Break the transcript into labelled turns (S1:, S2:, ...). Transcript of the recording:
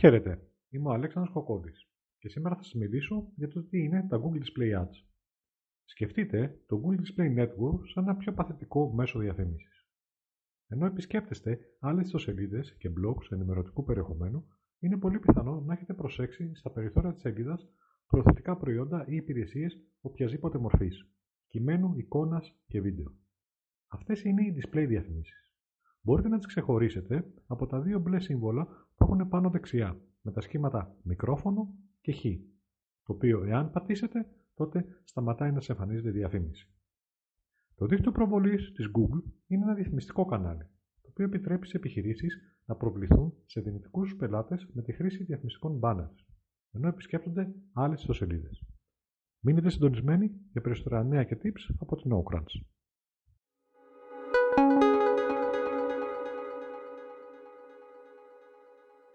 S1: Χαίρετε, είμαι ο Αλέξανδρος Κοκόντης και σήμερα θα σας μιλήσω για το τι είναι τα Google Display Ads. Σκεφτείτε το Google Display Network σαν ένα πιο παθητικό μέσο διαφήμισης. Ενώ επισκέπτεστε άλλες ιστοσελίδες και blogs ενημερωτικού περιεχομένου, είναι πολύ πιθανό να έχετε προσέξει στα περιθώρια της σελίδας προωθητικά προϊόντα ή υπηρεσίες οποιασδήποτε μορφής, κειμένου, εικόνας και βίντεο. Αυτές είναι οι display διαφημίσεις μπορείτε να τις ξεχωρίσετε από τα δύο μπλε σύμβολα που έχουν πάνω δεξιά, με τα σχήματα μικρόφωνο και χ, το οποίο εάν πατήσετε, τότε σταματάει να σε εμφανίζεται διαφήμιση. Το δίκτυο προβολής της Google είναι ένα διαφημιστικό κανάλι, το οποίο επιτρέπει σε επιχειρήσεις να προβληθούν σε δυνητικούς πελάτες με τη χρήση διαφημιστικών banners, ενώ επισκέπτονται άλλες ιστοσελίδες. Μείνετε συντονισμένοι για περισσότερα νέα και tips από την Ocrunch.